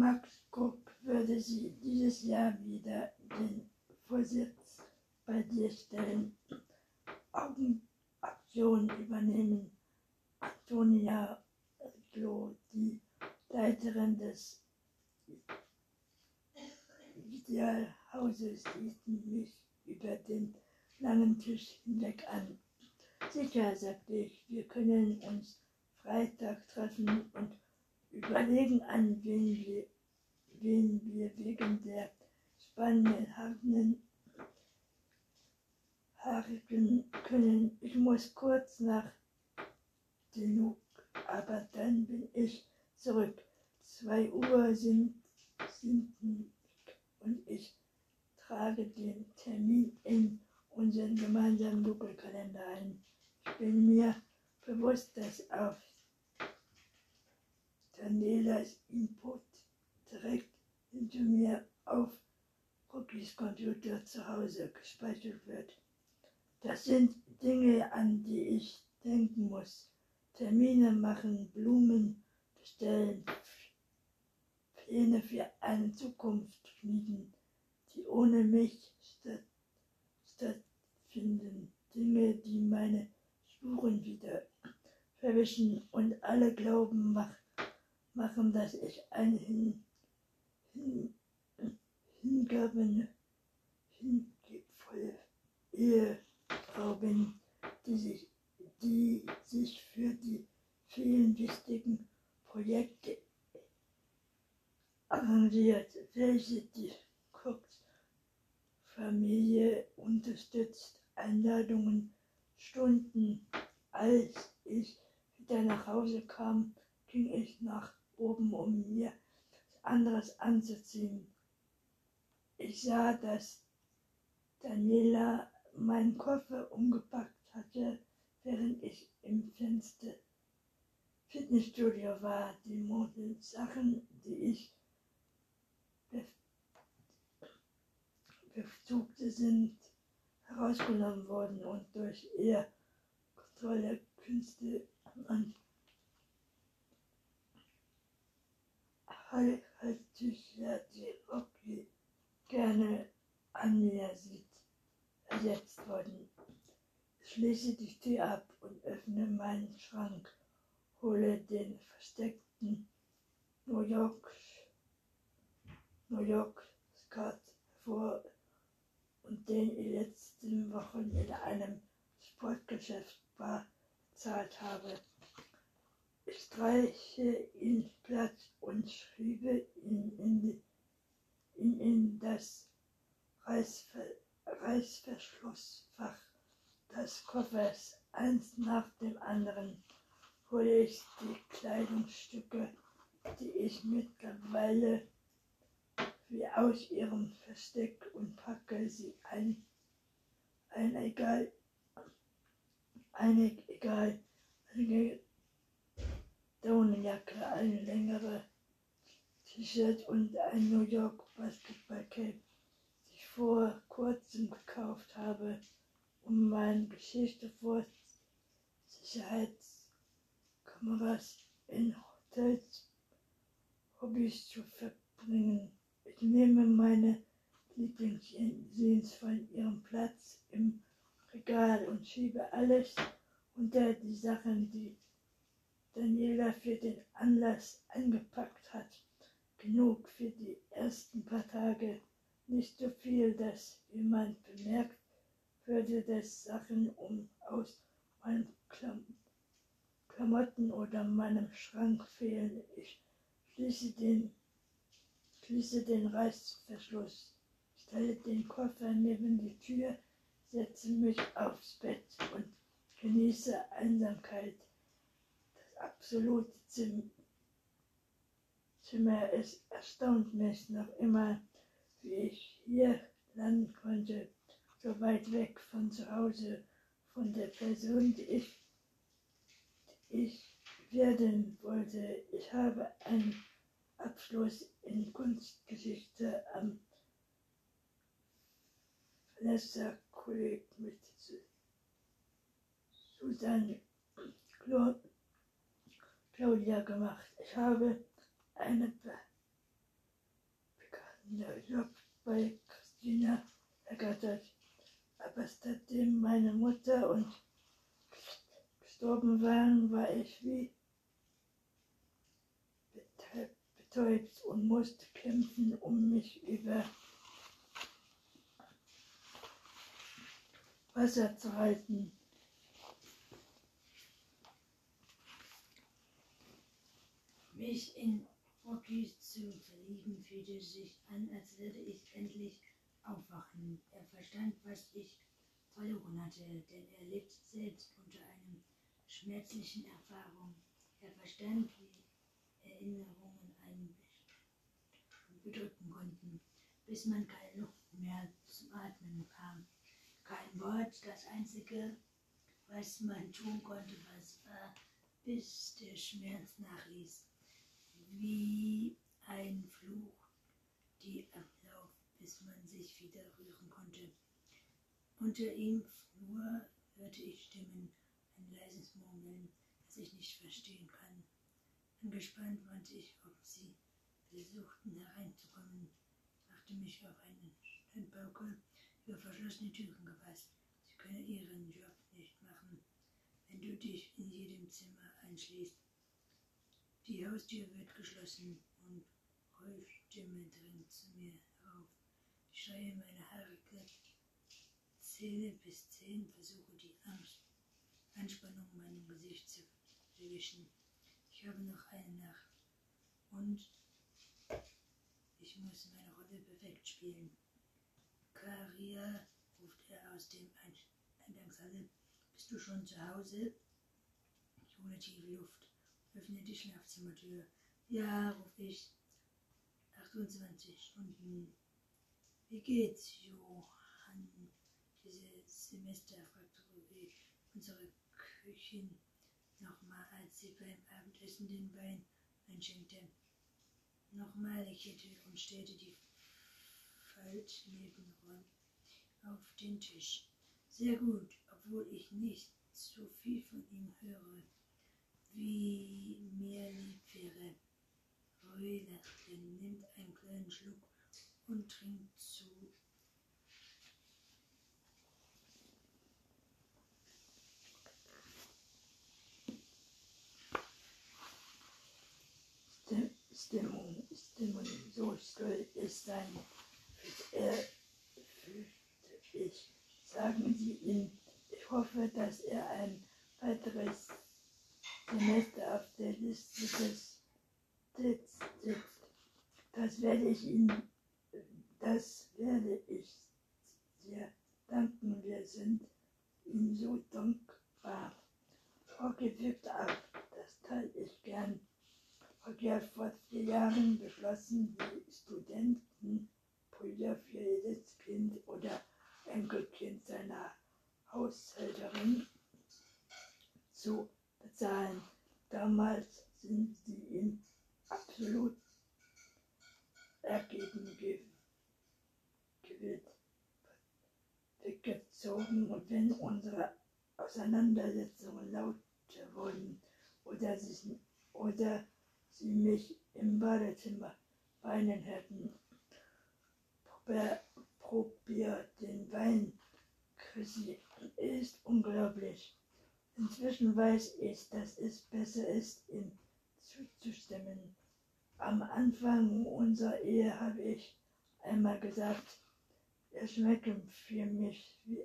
Max Krupp würde sie dieses Jahr wieder den Vorsitz bei dir stellen, Augenaktion übernehmen. Antonia Glo, die Leiterin des Idealhauses, sieht mich über den langen Tisch hinweg an. Sicher, sagte ich, wir können uns Freitag treffen und überlegen, an wen wir, wen wir wegen der spannenden Haarigen können. Ich muss kurz nach genug, aber dann bin ich zurück. Zwei Uhr sind, sind und ich trage den Termin in unseren gemeinsamen Google-Kalender ein. Ich bin mir bewusst, dass auf Danielas Input direkt hinter mir auf Rookies Computer zu Hause gespeichert wird. Das sind Dinge, an die ich denken muss. Termine machen, Blumen bestellen, Pläne für eine Zukunft schmieden, die ohne mich statt, stattfinden. Dinge, die meine Spuren wieder verwischen und alle glauben mach, machen, dass ich ein hin, hin, hingebende, hingebvolle Ehefrau bin, die sich, die sich für die vielen wichtigen Projekte arrangiert, welche die Cox-Familie unterstützt. Einladungen, Stunden, als ich wieder nach Hause kam, ging ich nach oben, um mir anderes anzuziehen. Ich sah, dass Daniela meinen Koffer umgepackt hatte, während ich im Fenster Fitnessstudio war. Die Modesachen, die ich bevorzugte, sind herausgenommen worden und durch ihr Kontrolle Künste an Halbtücher, die Rocky gerne an mir sieht, ersetzt worden. Schließe die Tür ab und öffne meinen Schrank, hole den versteckten New York, New York Skat hervor und den ich letzten Wochen in einem Sportgeschäft bezahlt habe. Ich streiche ihn platt und schriebe ihn in, in, in das Reißver, Reißverschlussfach des Koffers. Eins nach dem anderen hole ich die Kleidungsstücke, die ich mittlerweile wie aus ihrem Versteck und packe sie ein, ein egal, eine egal, eine Daunenjacke, eine längere T-Shirt und ein New York Basketball Cape, die ich vor kurzem gekauft habe, um meine Geschichte vor Sicherheitskameras in Hotels Hobbys zu verbringen. Ich nehme meine Lieblingsjeans von ihrem Platz im Regal und schiebe alles unter die Sachen, die Daniela für den Anlass eingepackt hat. Genug für die ersten paar Tage. Nicht so viel, dass jemand bemerkt würde, dass Sachen um aus meinen Klam Klamotten oder meinem Schrank fehlen. Ich schließe den Schließe den Reißverschluss, stelle den Koffer neben die Tür, setze mich aufs Bett und genieße Einsamkeit. Absolute Zim Zimmer ist erstaunt mich noch immer, wie ich hier landen konnte, so weit weg von zu Hause, von der Person, die ich, die ich werden wollte. Ich habe ein Abschluss in Kunstgeschichte am Kolleg mit Susanne Claudia gemacht. Ich habe eine der Job bei Christina ergattert. Aber seitdem meine Mutter und gestorben waren, war ich wie betäubt und musste kämpfen, um mich über Wasser zu halten. Mich in Rocky zu verlieben, fühlte sich an, als würde ich endlich aufwachen. Er verstand, was ich verloren hatte, denn er litt selbst unter einer schmerzlichen Erfahrung. Er verstand, wie Erinnerungen einen bedrücken konnten, bis man keine Luft mehr zum Atmen bekam. Kein Wort, das Einzige, was man tun konnte, was war, bis der Schmerz nachließ wie ein Fluch, die Ablauf, bis man sich wieder rühren konnte. Unter ihm Flur hörte ich Stimmen, ein leises Murmeln, das ich nicht verstehen kann. Angespannt wandte ich, ob sie versuchten hereinzukommen, machte mich auf einen Standbaukel über verschlossene Türen gefasst. Sie können ihren Job nicht machen, wenn du dich in jedem Zimmer einschließt. Die Haustür wird geschlossen und Rolfs Stimme dringt zu mir herauf. Ich schreie meine Haare glatt, zähle bis zehn, versuche die Angst, Anspannung meinem Gesicht zu verwischen. Ich habe noch eine Nacht und ich muss meine Rolle perfekt spielen. Karia, ruft er aus dem Eingangshalle. Bist du schon zu Hause? Ich hole tiefe Luft. Öffne die Schlafzimmertür. Ja, ruf ich. 28 Stunden. Wie geht's, Johann? Dieses Semester fragte Ruby unsere Köchin nochmal, als sie beim Abendessen den Wein einschenkte. Nochmal lächelte und stellte die Faltnebenräume auf den Tisch. Sehr gut, obwohl ich nicht so viel von ihm höre wie mir lieb wäre. Lachte, nimmt einen kleinen Schluck und trinkt zu. Stimmung, Stimmung so toll ist sein. Er ich. Sagen Sie ihm, ich hoffe, dass er ein weiteres Semester auf der Liste des sitzt. Das werde ich Ihnen, das werde ich sehr danken. Wir sind Ihnen so dankbar. Hockey wirkt ab, das teile ich gern. Hockey hat vor vier Jahren beschlossen, die Studentenbrüder für jedes Kind oder Enkelkind seiner Haushälterin zu bezahlen. Damals sind sie ihm absolut ergeben gewillt, weggezogen und wenn unsere Auseinandersetzungen lauter wurden oder sie, oder sie mich im Badezimmer weinen hätten, probier, probier den Wein, Chrissy, ist unglaublich. Inzwischen weiß ich, dass es besser ist, ihm zuzustimmen. Am Anfang unserer Ehe habe ich einmal gesagt, er schmecken für mich wie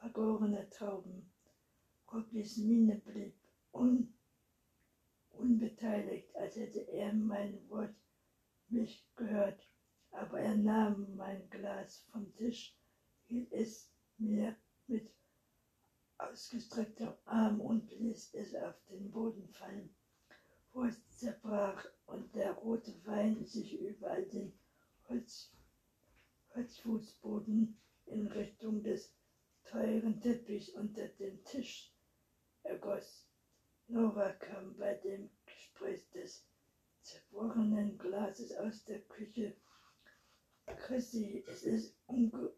vergorene Trauben. Robbys Miene blieb un unbeteiligt, als hätte er mein Wort nicht gehört. Aber er nahm mein Glas vom Tisch, hielt es mir mit ausgestrecktem Arm und ließ es auf den Boden fallen, wo es zerbrach und der rote Wein sich überall den Holz, Holzfußboden in Richtung des teuren Teppichs unter dem Tisch ergoss. Nora kam bei dem Gespräch des zerbrochenen Glases aus der Küche. Chrissy, es ist unge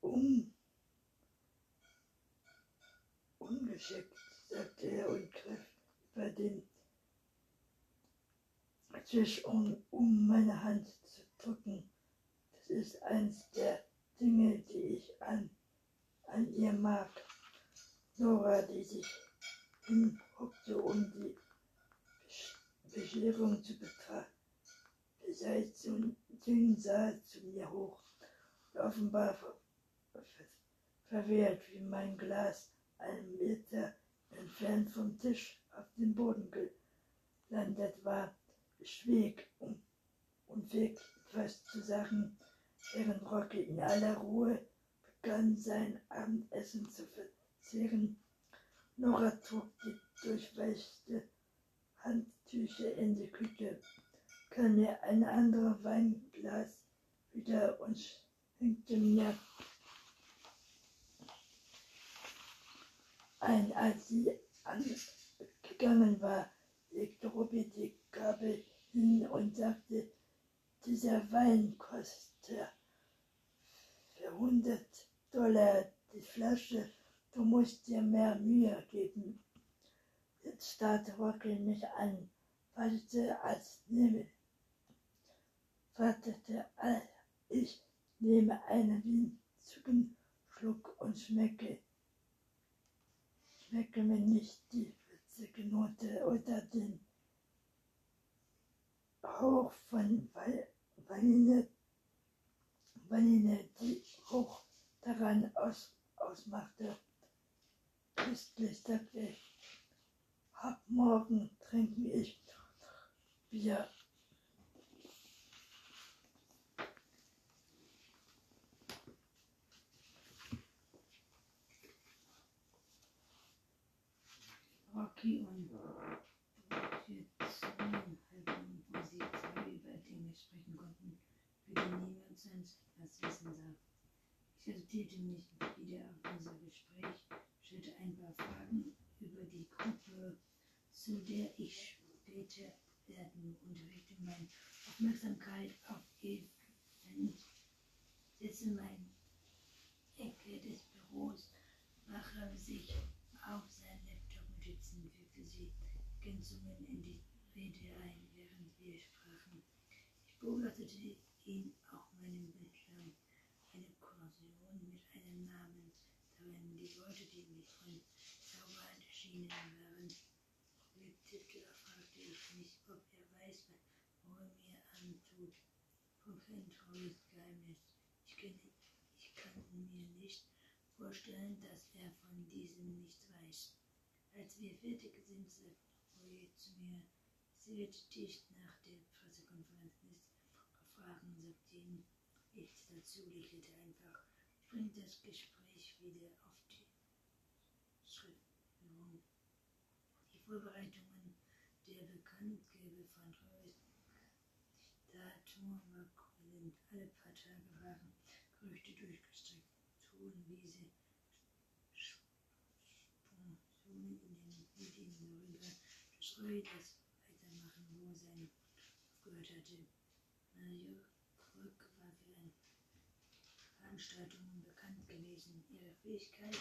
un ungeschickt, sagte er und griff über den Tisch, um, um meine Hand zu drücken. Das ist eins der Dinge, die ich an, an ihr mag. Die sich hinhockte, um die Bescherung zu betrachten, beseit so dünn sah zu mir hoch und offenbar ver ver verwehrt, wie mein Glas einen Meter entfernt vom Tisch auf den Boden gelandet war. Ich schwieg, um unfähig etwas zu sagen, während Rocky in aller Ruhe begann, sein Abendessen zu verzehren. Nora trug die durchweichte Handtücher in die Küche, mir ein anderes Weinglas wieder und schenkte mir ein, als sie angegangen war, legte Robby die Gabel hin und sagte, dieser Wein kostet für 100 Dollar die Flasche, du musst dir mehr Mühe geben. Jetzt starrte Rocky mich an, wartete als nehme, wartete, ich nehme einen winzigen Schluck und schmecke schmecke mir nicht die witzige Note oder den Hauch von Vanille, Vanille die hoch daran aus, ausmachte. Köstlich, sagte ich. Ab morgen trinke ich Bier. Rocky und für zweieinhalb Minuten, wo sie zwei über Dinge sprechen konnten, für die niemand sonst was wissen darf. Ich reagierte nicht wieder auf unser Gespräch, stellte ein paar Fragen über die Gruppe, zu der ich später werden und richte meine Aufmerksamkeit auf Event, sitze in meiner Ecke des Büros, mache sich auf sein Laptop Fügte sie Ergänzungen in die Rede ein, während wir sprachen. Ich beobachtete ihn auf meinem Bildschirm, eine Kursion mit einem Namen darin, die Worte, die mich von zaubernd erschienen waren. Mit tippte fragte ich mich, ob er weiß, wo er mir antut. Prokentrolles Geheimnis. Ich, kenne, ich kann mir nicht vorstellen, dass er von diesem nichts weiß. Als wir fertig sind, sagt Roy zu mir, sie wird dich nach der Pressekonferenz nicht fragen, sagt ihn nichts dazu, lächelte einfach, bringt das Gespräch wieder auf die Schriftführung. Die Vorbereitungen der Bekanntgabe von Roys Datum war kollend. Alle paar Tage waren Gerüchte durchgestreckt, trugen diese Sponsoren in den Medien darüber, dass Roy das weitermachen, wo sein aufgehört hatte. Mario Krück war für eine Veranstaltungen bekannt gewesen. Ihre Fähigkeit,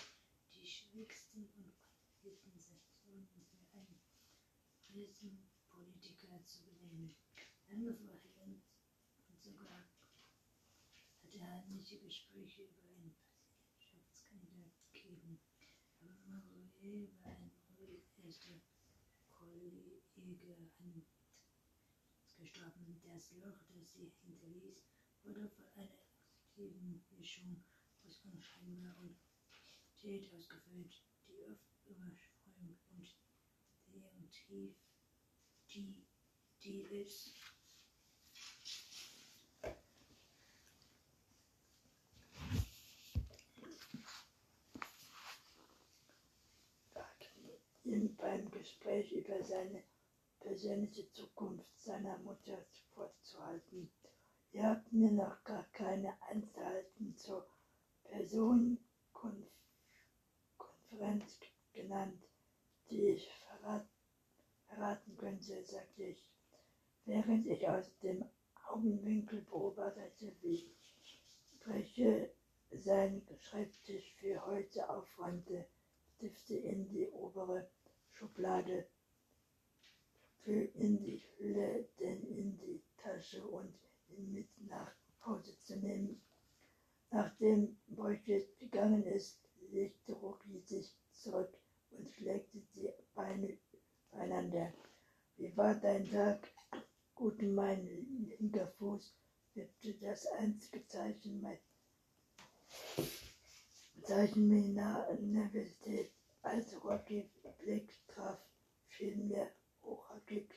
die schwierigsten und qualifizierten Sektionen für einen Politiker zu gewinnen. Lange vor Helen und sogar hatte heimliche Gespräche über einen Präsidentschaftskandidat gegeben. Aber Marie war ein Kollege an gestorben. Das Loch, das sie hinterließ, wurde von einer exklusiven Mischung aus unscheinbar und Tät ausgefüllt, die oft überschäumt und deren tief die, die ist. beim Gespräch über seine persönliche Zukunft seiner Mutter fortzuhalten. Ihr habt mir noch gar keine Einzelheiten zur Personenkonferenz genannt, die ich verrat, verraten könnte, sagte ich, während ich aus dem Augenwinkel beobachtete, wie Breche seinen Schreibtisch für heute aufräumte, Stifte in die obere Schublade für in die Hülle, in die Tasche und ihn mit nach Hause zu nehmen. Nachdem Borges gegangen ist, legte Rocky sich zurück und schlägte die Beine beieinander. Wie war dein Tag? Gut, mein linker Fuß wippte das einzige Zeichen, mein Zeichen meiner Nervosität, als Rocky Blick traf, vielmehr hochhackig,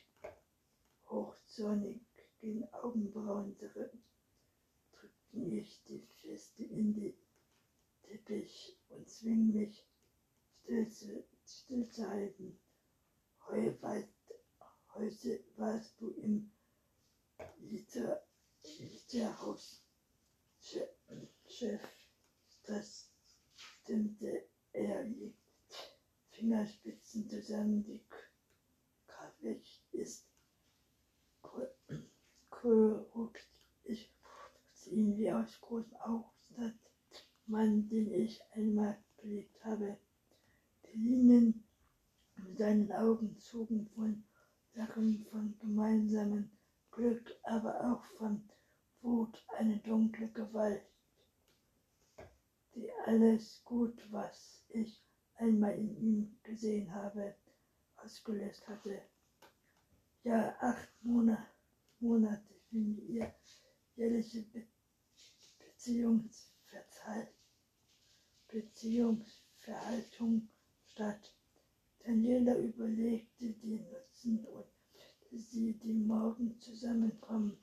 hochzornig, den Augenbrauen drückten ich die Feste in die Teppich und zwing mich still zu, still zu halten. Heu, heute warst du im Liter, Literhaus. Chef, das stimmte er die Fingerspitzen zusammen, die Kaffee ist korrupt. Ich ihn wie aus großem Aufstand Mann, den ich einmal belegt habe. Die Linien in seinen Augen zogen von Lachen von gemeinsamen Glück, aber auch von Wut eine dunkle Gewalt, die alles gut, was ich einmal in ihm gesehen habe, ausgelöst hatte. Ja, acht Monate, Monate finde ihr jährliche Beziehungsverhaltung statt. Daniela überlegte die Nutzen und sie die Morgen zusammenkommen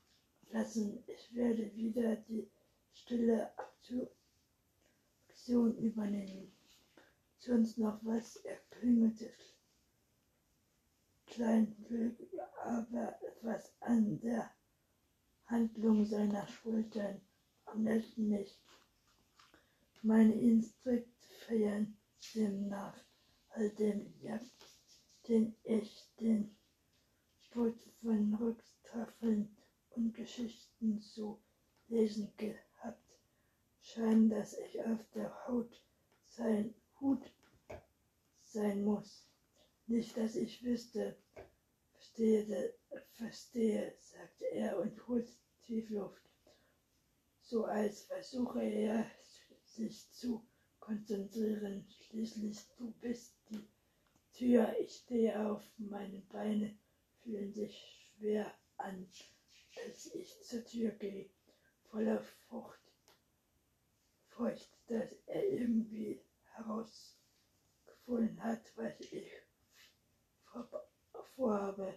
lassen. Ich werde wieder die stille Aktion übernehmen. Sonst noch was, er klingelte kleinwürdig, aber etwas an der Handlung seiner Schultern am besten nicht. Meine Instinkte feiern demnach all dem Jagd, den ich den Sport von Rücktafeln und Geschichten zu lesen gehabt, scheint, dass ich auf der Haut sein Hut sein muss. Nicht, dass ich wüsste, verstehe, verstehe, sagte er und holte tief Luft. So als versuche er sich zu konzentrieren. Schließlich, du bist die Tür, ich stehe auf, meine Beine fühlen sich schwer an, als ich zur Tür gehe, voller Frucht, Furcht, dass er irgendwie herausgefunden hat, was ich for, for,